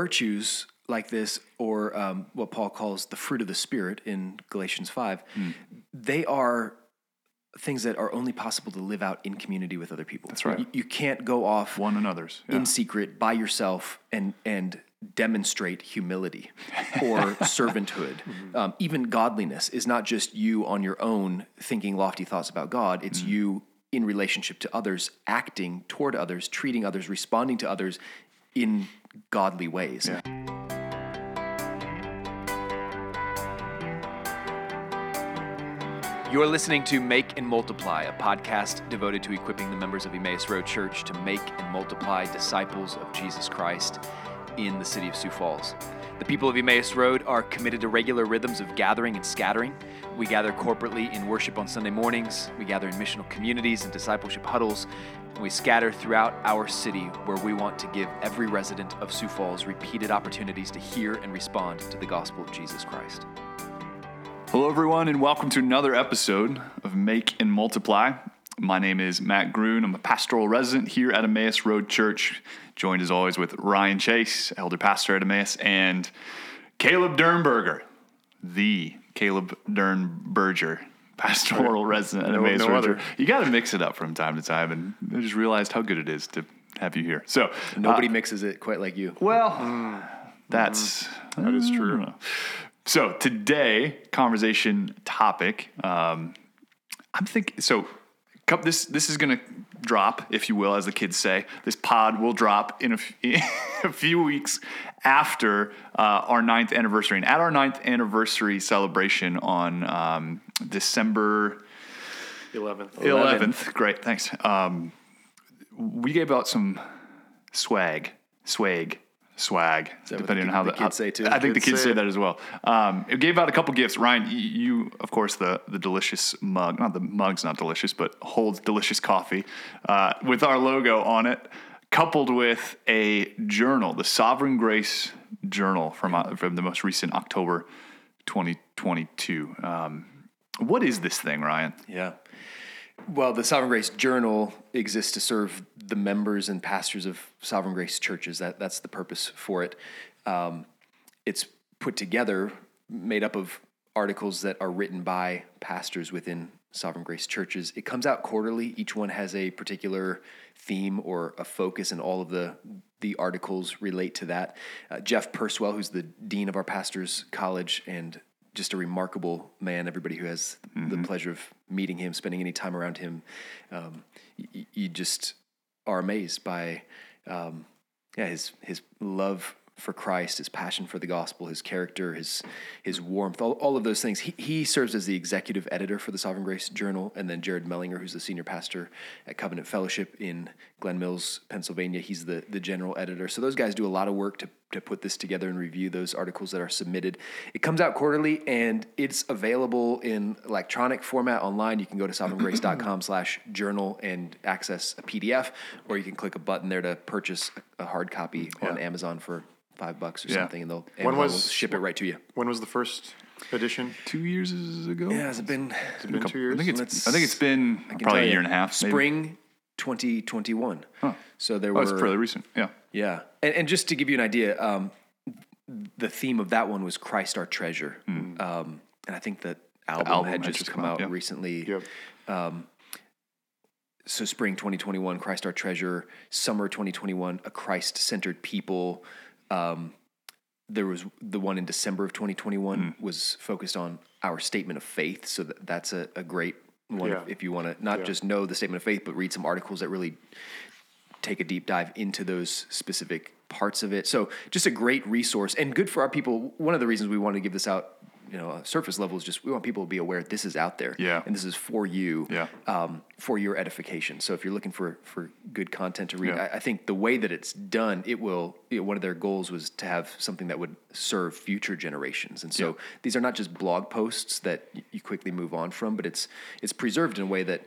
virtues like this, or um, what Paul calls the fruit of the Spirit in Galatians 5, Hmm. they are things that are only possible to live out in community with other people. That's right. You, you can't go off One another's. Yeah. in secret by yourself and and demonstrate humility or servanthood. Um, even godliness is not just you on your own thinking lofty thoughts about God. It's you in relationship to others, acting toward others, treating others, responding to others in godly ways. Yeah. You're listening to Make and Multiply, a podcast devoted to equipping the members of Emmaus Road Church to make and multiply disciples of Jesus Christ in the city of Sioux Falls. The people of Emmaus Road are committed to regular rhythms of gathering and scattering. We gather corporately in worship on Sunday mornings, we gather in missional communities and discipleship huddles, and we scatter throughout our city where we want to give every resident of Sioux Falls repeated opportunities to hear and respond to the gospel of Jesus Christ. Hello, everyone, and welcome to another episode of Make and Multiply. My name is Matt Grun. I'm a pastoral resident here at Emmaus Road Church, joined as always with Ryan Chase, elder pastor at Emmaus, and Caleb Dernberger, the Caleb Dernberger, pastoral resident at No- Emmaus no Road. Church. You got to mix it up from time to time, and I just realized how good it is to have you here. So, Nobody uh, mixes it quite like you. well, that's That is true. So today, conversation topic. Um, I'm thinking. So this this is going to drop, if you will, as the kids say. This pod will drop in a few weeks after uh, our ninth anniversary, and at our ninth anniversary celebration on um, December 11th. 11th. Great, thanks. Um, we gave out some swag, swag, swag, depending the- on how the the, kids how- say too? I think the Kids kids say say that as well. Um, it gave out a couple gifts. Ryan, y- you, of course, the the delicious mug. Not the mug's not delicious, but holds delicious coffee uh, with our logo on it, coupled with a journal, the Sovereign Grace Journal from uh, from the most recent October 2022. Um, what is this thing, Ryan? Yeah. Well, the Sovereign Grace Journal exists to serve the members and pastors of Sovereign Grace churches. That that's the purpose for it. Um, it's put together, made up of articles that are written by pastors within Sovereign Grace churches. It comes out quarterly. Each one has a particular theme or a focus, and all of the the articles relate to that. Uh, Jeff Purswell, who's the dean of our pastors' college and just a remarkable man. Everybody who has the pleasure of meeting him, spending any time around him, um, y- you just are amazed by um, yeah his his love for Christ, his passion for the gospel, his character, his his warmth, all, all of those things. He, he serves as the executive editor for the Sovereign Grace Journal, and then Jared Mellinger, who's the senior pastor at Covenant Fellowship in Glen Mills, Pennsylvania, he's the the general editor. So those guys do a lot of work to to put this together and review those articles that are submitted. It comes out quarterly and it's available in electronic format online. You can go to sovereigngrace.com slash journal and access a PDF, or you can click a button there to purchase a, a hard copy on Amazon for five bucks or Yeah. something, and they'll When was- will ship it right to you. When was the first edition? Two years ago. Yeah, has it been Has it been two years? I think it's. Let's- I think it's been probably a year and a half. maybe. Spring 2021. So there Oh, were it's fairly recent. Yeah. Yeah, and, and just to give you an idea, um, the theme of that one was Christ our treasure, um, and I think that album, album had just come, out, yeah. recently. Yep. So spring 2021, Christ our treasure. Summer 2021, a Christ-centered people. Um, there was the one in December of 2021 Hmm. was focused on our statement of faith. So that, that's a, a great one Yeah. if, if you want to not Yeah. just know the statement of faith, but read some articles that really take a deep dive into those specific parts of it. So just a great resource and good for our people. One of the reasons we wanted to give this out, you know, a surface level is just we want people to be aware this is out there. Yeah. And this is for you. Yeah. Um, for your edification. So if you're looking for for good content to read, Yeah. I, I think the way that it's done, it will. You know, one of their goals was to have something that would serve future generations. And so Yeah. these are not just blog posts that y- you quickly move on from, but it's it's preserved in a way that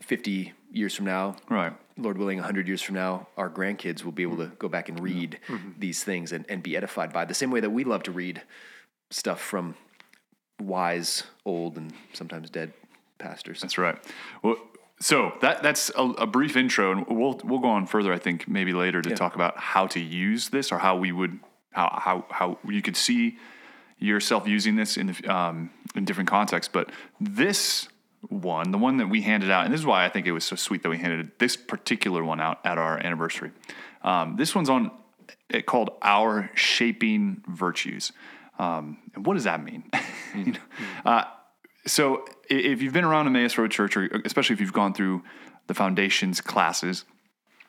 50 years from now, Right. Lord willing, 100 years from now, our grandkids will be able to go back and read Mm-hmm. these things and, and be edified by it. the same way that we love to read stuff from wise, old, and sometimes dead pastors. That's right. Well, so that that's a, a brief intro, and we'll we'll go on further. I think maybe later to Yeah. talk about how to use this or how we would how how how you could see yourself using this in the, um, in different contexts. But this one, the one that we handed out, and this is why I think it was so sweet that we handed this particular one out at our anniversary. Um, this one's on it called "Our Shaping Virtues." Um, and what does that mean? you know, uh, so if you've been around Emmaus Road Church, or especially if you've gone through the foundations classes,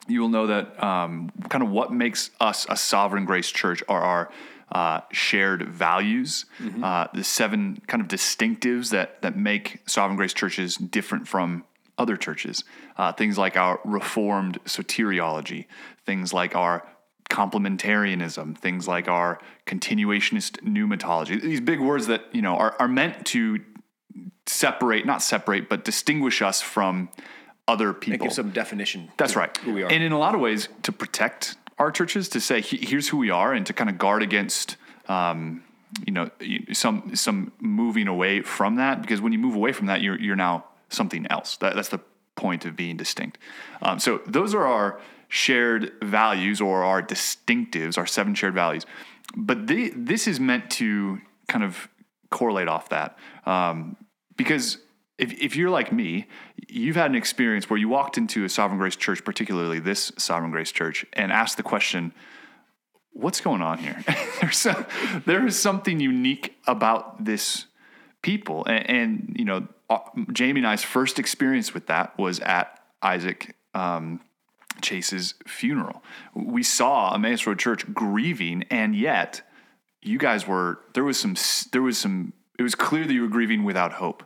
you will know that um, kind of what makes us a sovereign grace church are our uh, shared values, uh, the seven kind of distinctives that that make sovereign grace churches different from other churches. Uh, things like our reformed soteriology, things like our complementarianism, things like our continuationist pneumatology. These big words that you know are, are meant to separate, not separate, but distinguish us from other people. Give some definition. That's right. Who we are. And in a lot of ways, to protect our churches, to say here's who we are, and to kind of guard against, um, you know, some some moving away from that. Because when you move away from that, you're you're now something else. That, that's the point of being distinct. Um, so those are our shared values or our distinctives, our seven shared values. But this is meant to kind of correlate off that. Um, because if, if you're like me, you've had an experience where you walked into a Sovereign Grace church, particularly this Sovereign Grace church, and asked the question, what's going on here? There's some, there is something unique about this people. And, and, you know, uh, Jamie and I's first experience with that was at Isaac um, Chase's funeral. We saw Emmaus Road Church grieving, and yet you guys were there was some there was some it was clear that you were grieving without hope.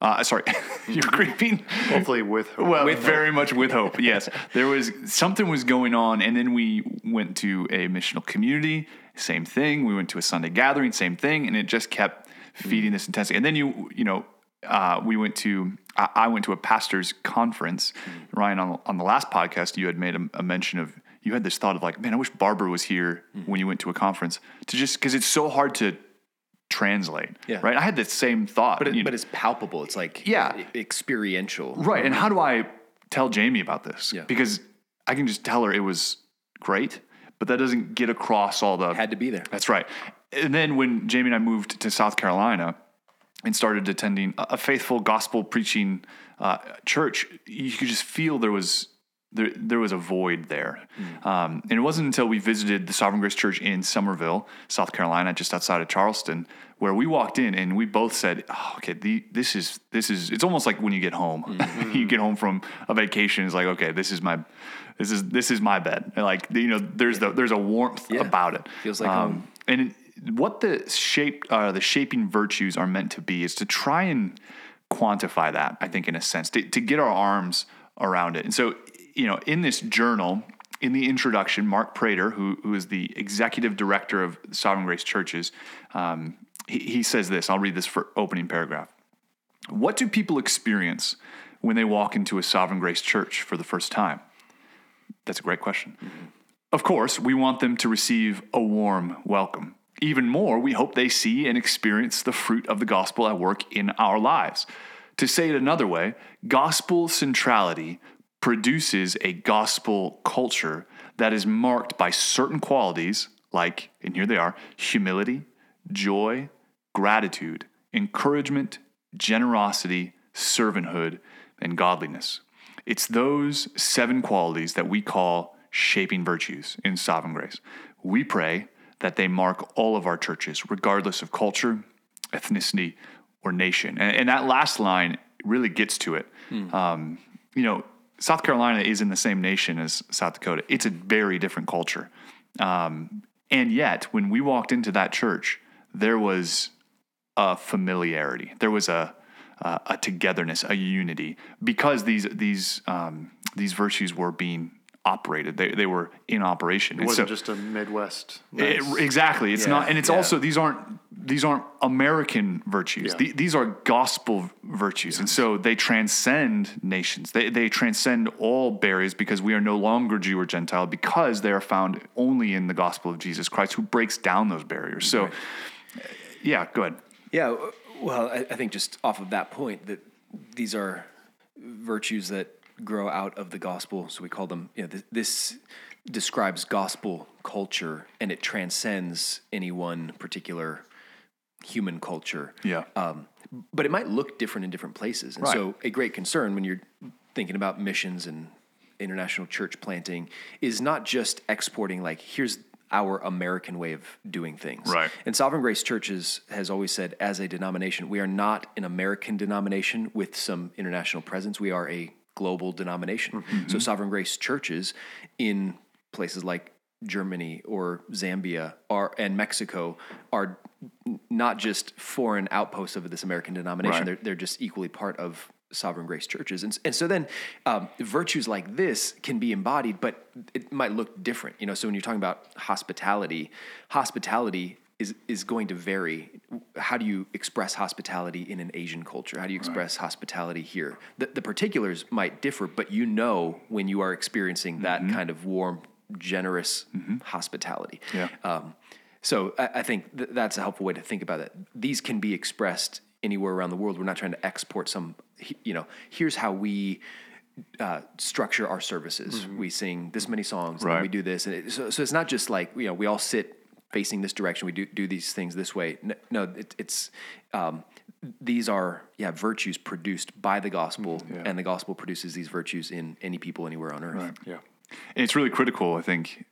Uh, sorry, you were grieving Hopefully with well, with very much with hope. Yes, there was something was going on, and then we went to a missional community. Same thing. We went to a Sunday gathering. Same thing, and it just kept feeding this intensity. And then you, you know, uh, we went to. I, went to a pastors' conference. Mm-hmm. Ryan, on on the last podcast, you had made a, a mention of you had this thought of like, man, I wish Barbara was here mm-hmm. when you went to a conference to just because it's so hard to translate. Yeah. Right. I had the same thought. but it, but it's palpable. It's like Yeah. experiential. Right. And mm-hmm. how do I tell Jamie about this? Yeah. Because I can just tell her it was great, but that doesn't get across all the. Had to be there. That's right. And then when Jamie and I moved to South Carolina and started attending a faithful gospel preaching uh, church, you could just feel there was. There, there was a void there. Um, and it wasn't until we visited the Sovereign Grace Church in Summerville, South Carolina, just outside of Charleston, where we walked in and we both said, oh, okay, the, this is, this is, it's almost like when you get home, you get home from a vacation. It's like, okay, this is my, this is, this is my bed. And like, you know, there's the, there's a warmth Yeah. about it. Feels like home. And it, what the shape, uh, the shaping virtues are meant to be is to try and quantify that. I think in a sense to, to get our arms around it. And so, you know, in this journal, in the introduction, Mark Prater, who who is the executive director of Sovereign Grace Churches, um, he, he says this. I'll read this for opening paragraph. What do people experience when they walk into a Sovereign Grace Church for the first time? That's a great question. Of course, we want them to receive a warm welcome. Even more, we hope they see and experience the fruit of the gospel at work in our lives. To say it another way, gospel centrality produces a gospel culture that is marked by certain qualities like, and here they are humility, joy, gratitude, encouragement, generosity, servanthood, and godliness. It's those seven qualities that we call shaping virtues in Sovereign Grace. We pray that they mark all of our churches, regardless of culture, ethnicity, or nation. And, and that last line really gets to it. Um, you know, South Carolina is in the same nation as South Dakota. It's a very different culture. Um, and yet, when we walked into that church, there was a familiarity. There was a uh, a togetherness, a unity, because these these um, these virtues were being operated. They they were in operation. It And wasn't so- just a Midwest. it- exactly. It's Yeah, not, and it's yeah. also these aren't these aren't American virtues. Yeah. The- these are gospel virtues, and so they transcend nations. They they transcend all barriers because we are no longer Jew or Gentile because they are found only in the gospel of Jesus Christ, who breaks down those barriers. So, yeah, go ahead. Yeah, well, I, I think just off of that point that these are virtues that grow out of the gospel. So we call them, you know, this this, describes gospel culture and it transcends any one particular human culture. Yeah. Um, but it might look different in different places. And Right. so, a great concern when you're thinking about missions and international church planting is not just exporting, like, here's our American way of doing things. Right. And Sovereign Grace Churches has always said, as a denomination, we are not an American denomination with some international presence. We are a global denomination. So, Sovereign Grace Churches in places like Germany or Zambia are and Mexico are not just foreign outposts of this American denomination. Right. They're they're just equally part of Sovereign Grace churches, and and so then um, virtues like this can be embodied, but it might look different. You know, so when you're talking about hospitality, hospitality. Is, is going to vary. How do you express hospitality in an Asian culture? How do you express hospitality here? The, the particulars might differ, but you know when you are experiencing that kind of warm, generous hospitality. Yeah. Um, so I, I think th- that's a helpful way to think about it. These can be expressed anywhere around the world. We're not trying to export some, you know, here's how we uh, structure our services. We sing this many songs, Right. then we do this, and it, so, so it's not just like you know we all sit facing this direction. We do do these things this way. No, it, it's um, these are yeah virtues produced by the gospel, Yeah. and the gospel produces these virtues in any people anywhere on earth. Yeah. And it's really critical, I think.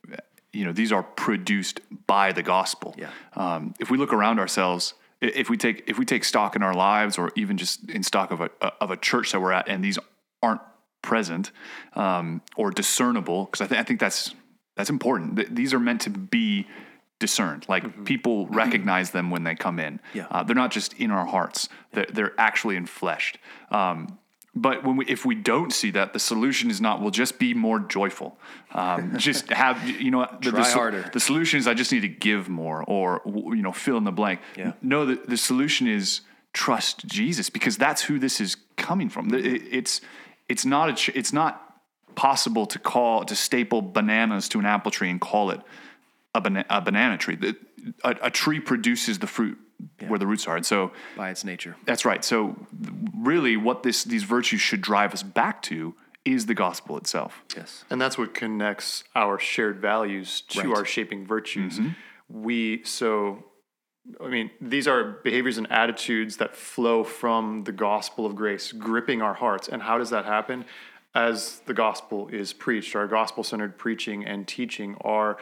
You know, these are produced by the gospel. Yeah. Um, if we look around ourselves, if we take if we take stock in our lives, or even just in stock of a of a church that we're at, and these aren't present um, or discernible, because I, th- I think that's that's important. Th- These are meant to be discerned. Like people recognize them when they come in. Yeah. Uh, they're not just in our hearts; they're, they're actually enfleshed. Um, but when we, if we don't see that, the solution is not. We'll just be more joyful. Um, just have you know the, Try the, harder. The solution is I just need to give more, or you know, fill in the blank. Yeah. No, the, the solution is trust Jesus because that's who this is coming from. It- it's it's not a it's not possible to call to staple bananas to an apple tree and call it a, bana- a banana tree. The- a, a tree produces the fruit where the roots are, and so By its nature. that's right. So really, what this these virtues should drive us back to is the gospel itself. Yes. And that's what connects our shared values to Right. our shaping virtues. Mm-hmm. We so I mean, these are behaviors and attitudes that flow from the gospel of grace, gripping our hearts. And how does that happen? As the gospel is preached, our gospel centered preaching and teaching are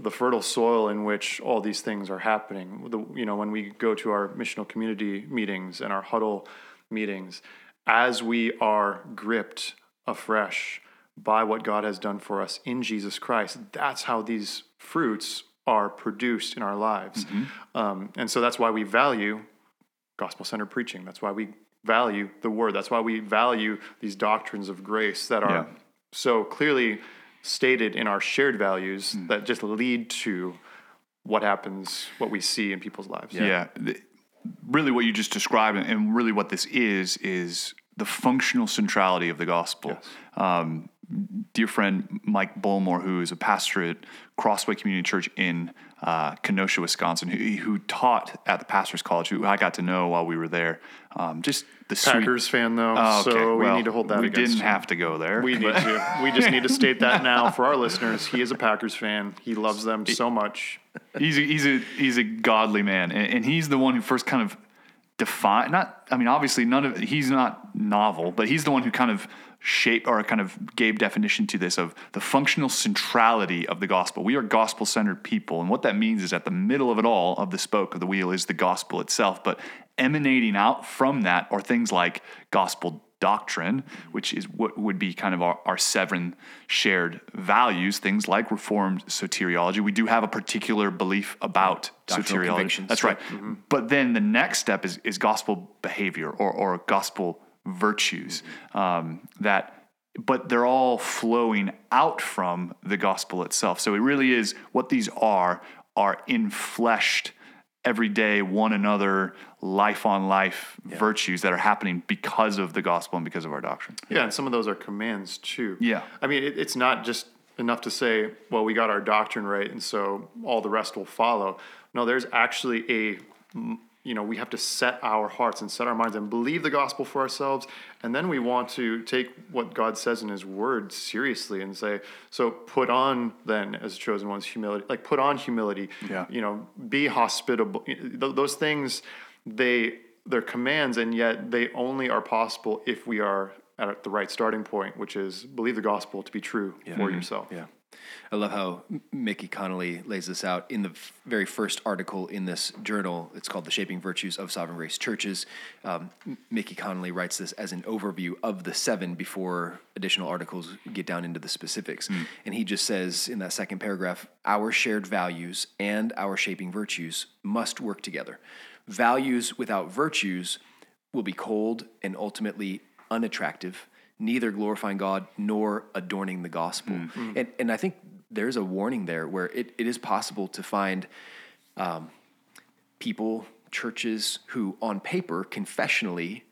the fertile soil in which all these things are happening. The, you know, when we go to our missional community meetings and our huddle meetings, as we are gripped afresh by what God has done for us in Jesus Christ, that's how these fruits are produced in our lives. Um, and so that's why we value gospel centered preaching. That's why we value the word. That's why we value these doctrines of grace that are Yeah. so clearly stated in our shared values Hmm. that just lead to what happens, what we see in people's lives. Yeah. th- really, what you just described, and- and really what this is, is the functional centrality of the gospel. Um, dear friend Mike Bullmore, who is a pastor at Crossway Community Church in uh, Kenosha, Wisconsin, who, who taught at the Pastors College, who I got to know while we were there. Um, just the sweet- Packers fan though, Oh, okay. so we need to hold that We didn't have to go there. We need to. We just need to state that now for our listeners. He is a Packers fan. He loves them so much. he's a, he's a he's a godly man, and, and he's the one who first kind of defined. Not, I mean, obviously, none of he's not novel, but he's the one who kind of shaped or kind of gave definition to this of the functional centrality of the gospel. We are gospel centered people, and what that means is at the middle of it all, of the spoke of the wheel, is the gospel itself. But emanating out from that are things like gospel doctrine, which is what would be kind of our, our seven shared values, things like reformed soteriology. We do have a particular belief about Doctrinal soteriology. That's right. Mm-hmm. But then the next step is, is gospel behavior or, or gospel virtues um, that, but they're all flowing out from the gospel itself. So it really is what these are, are infleshed everyday one another life on life virtues that are happening because of the gospel and because of our doctrine. Yeah, and some of those are commands too. Yeah. I mean, it, it's not just enough to say, well, we got our doctrine right, and so all the rest will follow. No, there's actually a you know we have to set our hearts and set our minds and believe the gospel for ourselves. And then we want to take what god says in his word seriously and say so put on then as chosen ones humility like put on humility Yeah. you know be hospitable. Those things they they're commands and yet they only are possible if we are at the right starting point which is believe the gospel to be true for mm-hmm. yourself. Yeah. I love how Mickey Connolly lays this out in the very first article in this journal. It's called The Shaping Virtues of Sovereign Grace Churches. Um, Mickey Connolly writes this as an overview of the seven before additional articles get down into the specifics. And he just says in that second paragraph our shared values and our shaping virtues must work together. Values without virtues will be cold and ultimately unattractive, neither glorifying God nor adorning the gospel. Mm. Mm. And, and I think there's a warning there where it, it is possible to find um, people, churches who, on paper, confessionally,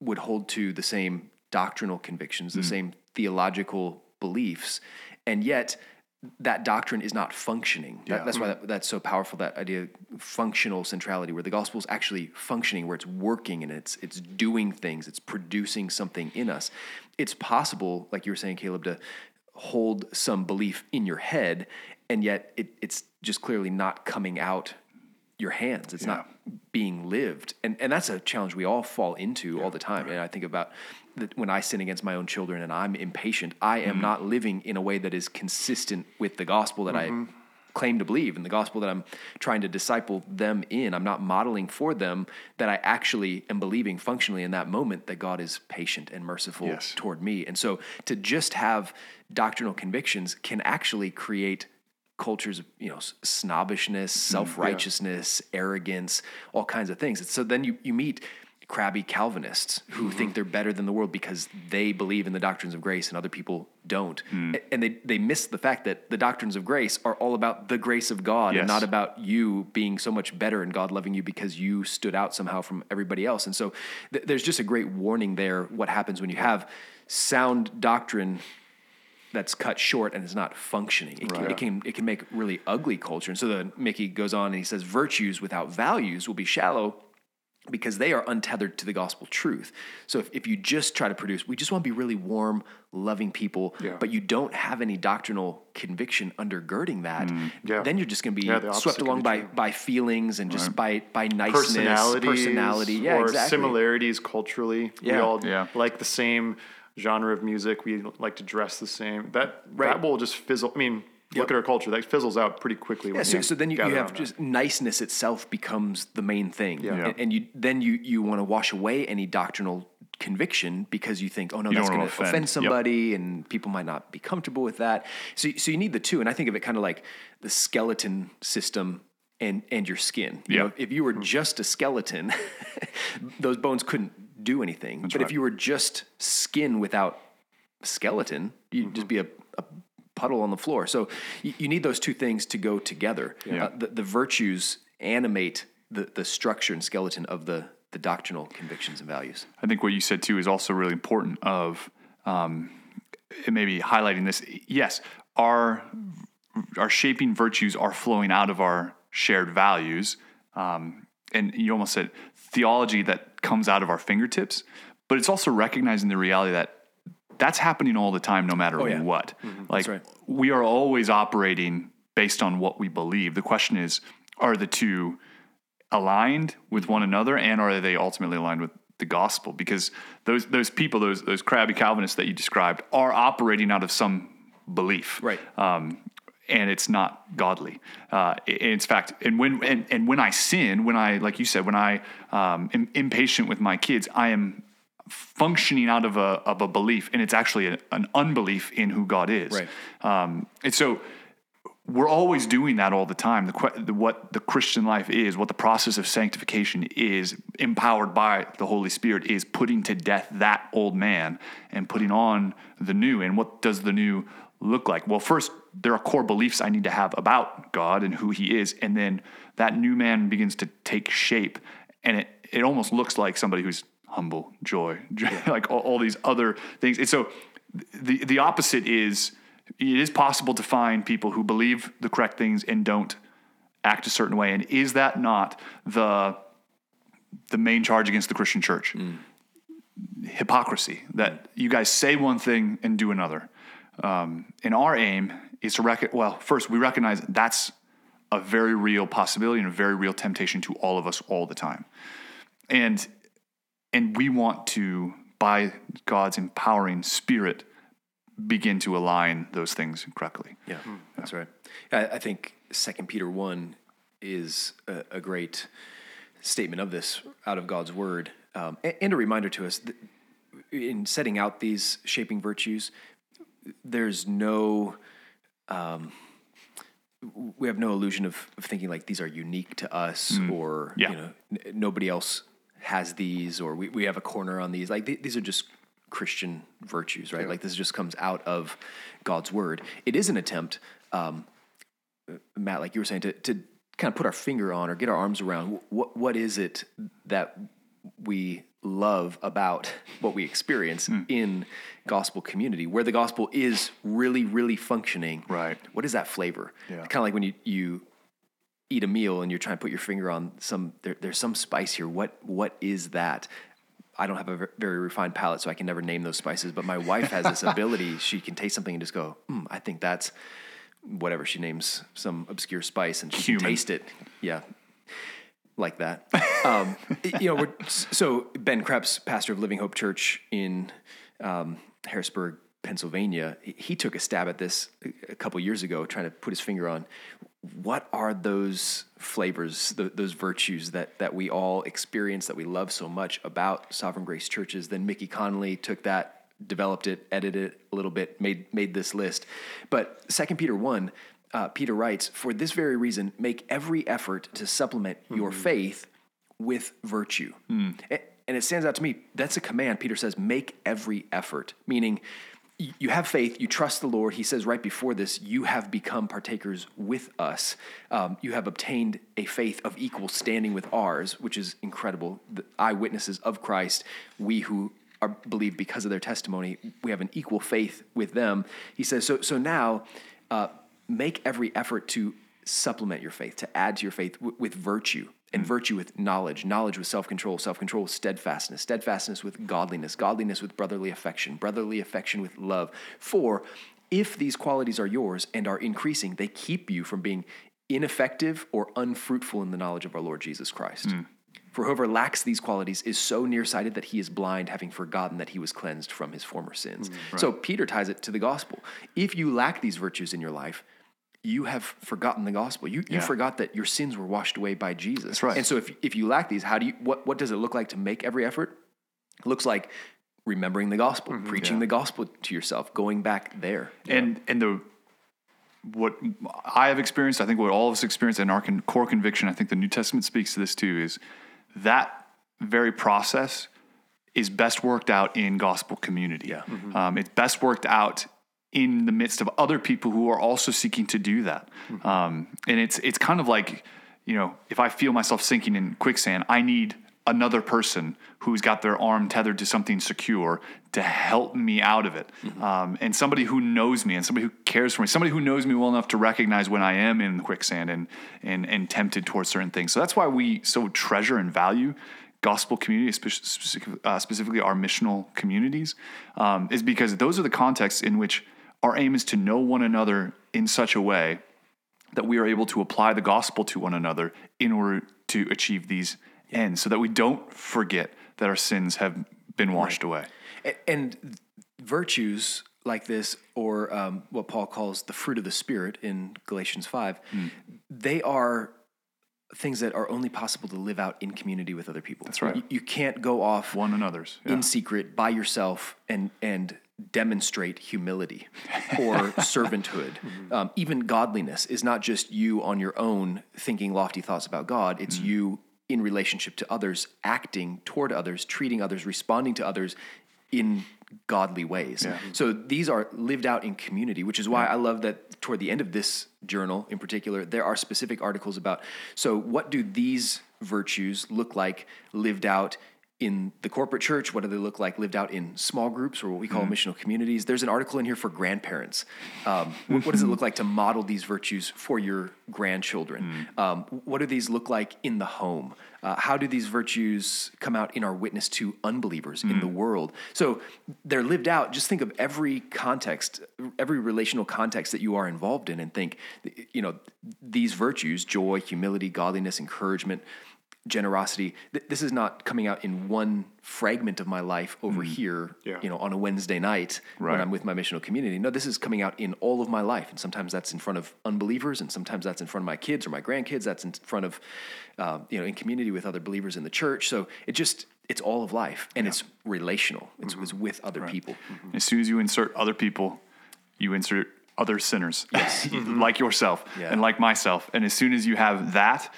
would hold to the same doctrinal convictions, the mm. same theological beliefs, and yet that doctrine is not functioning. That, That's why that, that's so powerful. That idea of functional centrality, where the gospel is actually functioning, where it's working and it's it's doing things, it's producing something in us. It's possible, like you were saying, Caleb, to hold some belief in your head, and yet it, it's just clearly not coming out your hands. It's not being lived. And and that's a challenge we all fall into all the time. And I think about that when I sin against my own children and I'm impatient, I am mm-hmm. not living in a way that is consistent with the gospel that I mm-hmm. claim to believe and the gospel that I'm trying to disciple them in. I'm not modeling for them that I actually am believing functionally in that moment that God is patient and merciful Yes. toward me. And so to just have doctrinal convictions can actually create cultures of you know snobbishness, mm-hmm. self-righteousness, arrogance, all kinds of things. So then you you meet crabby Calvinists who mm-hmm. think they're better than the world because they believe in the doctrines of grace and other people don't. Mm. A- And they they miss the fact that the doctrines of grace are all about the grace of God and not about you being so much better and God loving you because you stood out somehow from everybody else. And so th- there's just a great warning there what happens when you have sound doctrine that's cut short and is not functioning. It, can, it can it can make really ugly culture. And so then Mickey goes on and he says, virtues without values will be shallow because they are untethered to the gospel truth. So if, if you just try to produce, we just want to be really warm, loving people, Yeah. but you don't have any doctrinal conviction undergirding that, mm, Yeah. then you're just going to be Yeah, swept along by true. by feelings and just by by niceness, personalities, personality, yeah, or exactly. similarities culturally. We all Yeah. like the same genre of music. We like to dress the same. That Right. that will just fizzle. I mean, look at our culture. That fizzles out pretty quickly. Yeah, when so, so then you, you have around that. just niceness itself becomes the main thing. Yeah. And, and you then you you want to wash away any doctrinal conviction because you think, oh no, You that's going to offend. offend Yep. somebody and people might not be comfortable with that. So so you need the two. And I think of it kind of like the skeleton system and and your skin. You Yeah. know, if you were mm-hmm. just a skeleton, those bones couldn't do anything. but if you were just skin without skeleton, you'd just mm-hmm. be a puddle on the floor. So you, you need those two things to go together. Uh, the, the virtues animate the, the structure and skeleton of the, the doctrinal convictions and values. I think what you said too is also really important. Of um, maybe highlighting this. Yes, our our shaping virtues are flowing out of our shared values, um, and you almost said theology that comes out of our fingertips. But it's also recognizing the reality that that's happening all the time, no matter yeah. what. Like right. we are always operating based on what we believe. The question is, are the two aligned with one another and are they ultimately aligned with the gospel because those those people those those crabby calvinists that you described are operating out of some belief Right. um, and it's not godly uh, in fact and when and, and when i sin when i like you said when i um, am impatient with my kids i am functioning out of a of a belief and it's actually a, an unbelief in who god is Right. um, and so we're always doing that all the time. The, the what the Christian life is, what the process of sanctification is, empowered by the Holy Spirit, is putting to death that old man and putting on the new. And what does the new look like? Well, first there are core beliefs I need to have about God and who He is, and then that new man begins to take shape, and it it almost looks like somebody who's humble, joy, joy like all, all these other things. And so the the opposite is it is possible to find people who believe the correct things and don't act a certain way. And is that not the the main charge against the Christian church. Hypocrisy, that you guys say one thing and do another. Um, and our aim is to rec- well, first we recognize that's a very real possibility and a very real temptation to all of us all the time. And and we want to by God's empowering spirit begin to align those things correctly. Yeah, that's right. I, I think Second Peter one is a, a great statement of this out of God's word, um, and, and a reminder to us that in setting out these shaping virtues, there's no. Um, we have no illusion of, of thinking like these are unique to us or Yeah. you know n- nobody else has these or we, we have a corner on these. Like th- these are just christian virtues right? Like this just comes out of god's word. It is an attempt um, matt like you were saying to, to kind of put our finger on or get our arms around what what is it that we love about what we experience in gospel community? Where the gospel is really really functioning Right. what is that flavor? Yeah. kind of like when you you eat a meal and you're trying to put your finger on some there, there's some spice here. What what is that? I don't have a very refined palate so i can never name those spices but my wife has this ability. She can taste something and just go mm, i think that's whatever she names some obscure spice and she Cumin. can taste it. Yeah. Like that. Um, you know we're, so ben krebs pastor of living hope church in um, harrisburg pennsylvania he- took a stab at this a- couple years ago trying to put his finger on what are those flavors th- those virtues that that we all experience that we love so much about sovereign grace churches. Then mickey connolly took that developed it edited it a little bit made made this list. But second peter 1 uh, peter writes for this very reason make every effort to supplement your faith with virtue. A- and it stands out to me that's a command. Peter says make every effort meaning you have faith, you trust the Lord. He says right before this, you have become partakers with us. Um, you have obtained a faith of equal standing with ours, which is incredible. The eyewitnesses of Christ, we who are believe because of their testimony, we have an equal faith with them. He says, so, so now uh, make every effort to supplement your faith, to add to your faith w- with virtue and virtue with knowledge, knowledge with self control, self control with steadfastness, steadfastness with godliness, godliness with brotherly affection, brotherly affection with love. For if these qualities are yours and are increasing, they keep you from being ineffective or unfruitful in the knowledge of our Lord Jesus Christ. Hmm. For whoever lacks these qualities is so nearsighted that he is blind, having forgotten that he was cleansed from his former sins. Hmm, so Peter ties it to the gospel. If you lack these virtues in your life, you have forgotten the gospel. You, you Yeah. forgot that your sins were washed away by Jesus. That's right. And so if, if you lack these, how do you what, what does it look like to make every effort? It looks like remembering the gospel, Mm-hmm. preaching the gospel to yourself, going back there. And and the what I have experienced, I think what all of us experience, and our con- core conviction, I think the New Testament speaks to this too, is that very process is best worked out in gospel community. Yeah. Um, it's best worked out in the midst of other people who are also seeking to do that. Um, and it's it's kind of like, you know, if I feel myself sinking in quicksand, I need another person who's got their arm tethered to something secure to help me out of it. Um, and somebody who knows me and somebody who cares for me, somebody who knows me well enough to recognize when I am in quicksand and, and, and tempted towards certain things. So that's why we so treasure and value gospel community, uh, specifically our missional communities, um, is because those are the contexts in which our aim is to know one another in such a way that we are able to apply the gospel to one another in order to achieve these ends so that we don't forget that our sins have been washed away. A- And virtues like this, or um, what Paul calls the fruit of the Spirit in Galatians 5, Hmm. they are things that are only possible to live out in community with other people. That's right. You, you can't go off One another's. Yeah. in secret by yourself and and demonstrate humility or servanthood. Um, even godliness is not just you on your own thinking lofty thoughts about God. It's you in relationship to others, acting toward others, treating others, responding to others in godly ways. So these are lived out in community, which is why I love that toward the end of this journal in particular, there are specific articles about so what do these virtues look like lived out in the corporate church? What do they look like lived out in small groups or what we call Mm-hmm. missional communities? There's an article in here for grandparents. Um, what, what does it look like to model these virtues for your grandchildren? Mm. Um, what do these look like in the home? Uh, how do these virtues come out in our witness to unbelievers in Mm. the world? So they're lived out. Just think of every context, every relational context that you are involved in, and think, you know, these virtues joy, humility, godliness, encouragement, generosity. Th- this is not coming out in one fragment of my life over mm-hmm. here, Yeah. you know, on a Wednesday night Right. when I'm with my missional community. No, this is coming out in all of my life. And sometimes that's in front of unbelievers, and sometimes that's in front of my kids or my grandkids. That's in front of, uh, you know, in community with other believers in the church. So it just, it's all of life and it's relational. It's, mm-hmm. it's with other people. Mm-hmm. As soon as you insert other people, you insert other sinners, like yourself Yeah. and like myself. And as soon as you have that,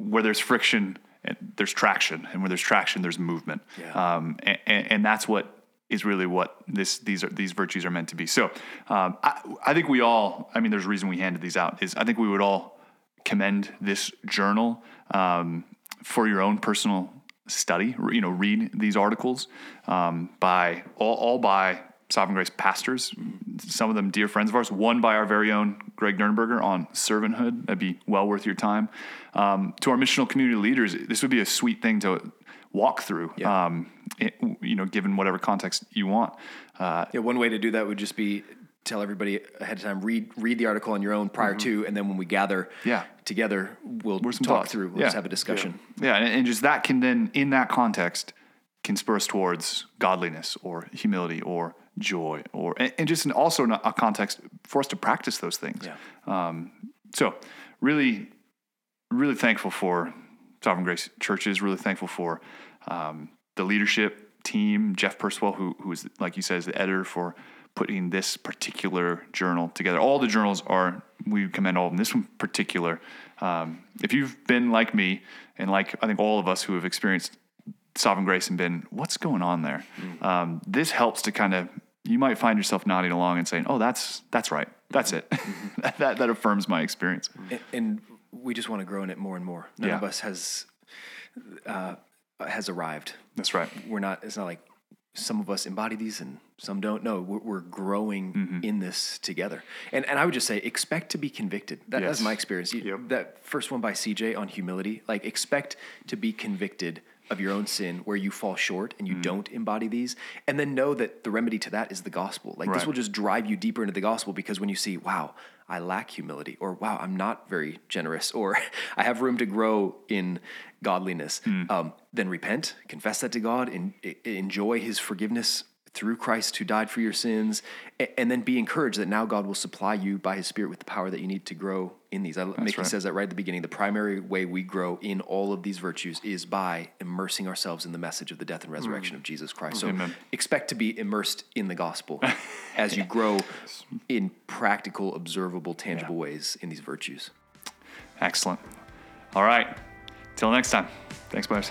where there's friction, and there's traction, and where there's traction, there's movement. Yeah. Um, and, and that's what is really what this these are these virtues are meant to be. So um, I, I think we all. I mean, there's a reason we handed these out. Is I think we would all commend this journal um, for your own personal study. You know, read these articles um, by all, all by Sovereign Grace pastors. Some of them dear friends of ours. One by our very own Greg Nernberger on servanthood. That'd be well worth your time. Um, to our missional community leaders, this would be a sweet thing to walk through. Yeah. Um, it- you know, given whatever context you want. Uh, Yeah, one way to do that would just be tell everybody ahead of time, read read the article on your own prior to, and then when we gather Yeah. together, we'll talk thoughts? through. We'll Yeah. just have a discussion. Yeah, and, and just that can then, in that context, can spur us towards godliness or humility or joy, or and, just in also in a, context for us to practice those things. Yeah. Um, so, really, really thankful for Sovereign Grace churches. Really thankful for um, the leadership team, Jeff Purswell, who who is like you said is the editor for putting this particular journal together. All the journals are we commend all of them. This one particular, um, if you've been like me and like I think all of us who have experienced Sovereign Grace and been what's going on there, um, this helps to kind of you might find yourself nodding along and saying, "Oh, that's that's right, that's it." that that affirms my experience. And, and we just want to grow in it more and more. None Yeah. of us has uh, has arrived. That's right. We're not. It's not like some of us embody these and some don't. No, we're, we're growing Mm-hmm. in this together. And and I would just say, expect to be convicted. That, That's my experience. You- Yep. That first one by CJ on humility, like expect to be convicted of your own sin where you fall short and you Mm. don't embody these and then know that the remedy to that is the gospel. Like this will just drive you deeper into the gospel because when you see wow i lack humility or wow i'm not very generous or i have room to grow in godliness um, then repent confess that to god and enjoy his forgiveness through Christ who died for your sins, and then be encouraged that now God will supply you by His Spirit with the power that you need to grow in these. I, Mickey right. says that right at the beginning. The primary way we grow in all of these virtues is by immersing ourselves in the message of the death and resurrection mm. of Jesus Christ. So Amen. expect to be immersed in the gospel as you grow in practical, observable, tangible ways in these virtues. Excellent. All right. Till next time. Thanks, boys.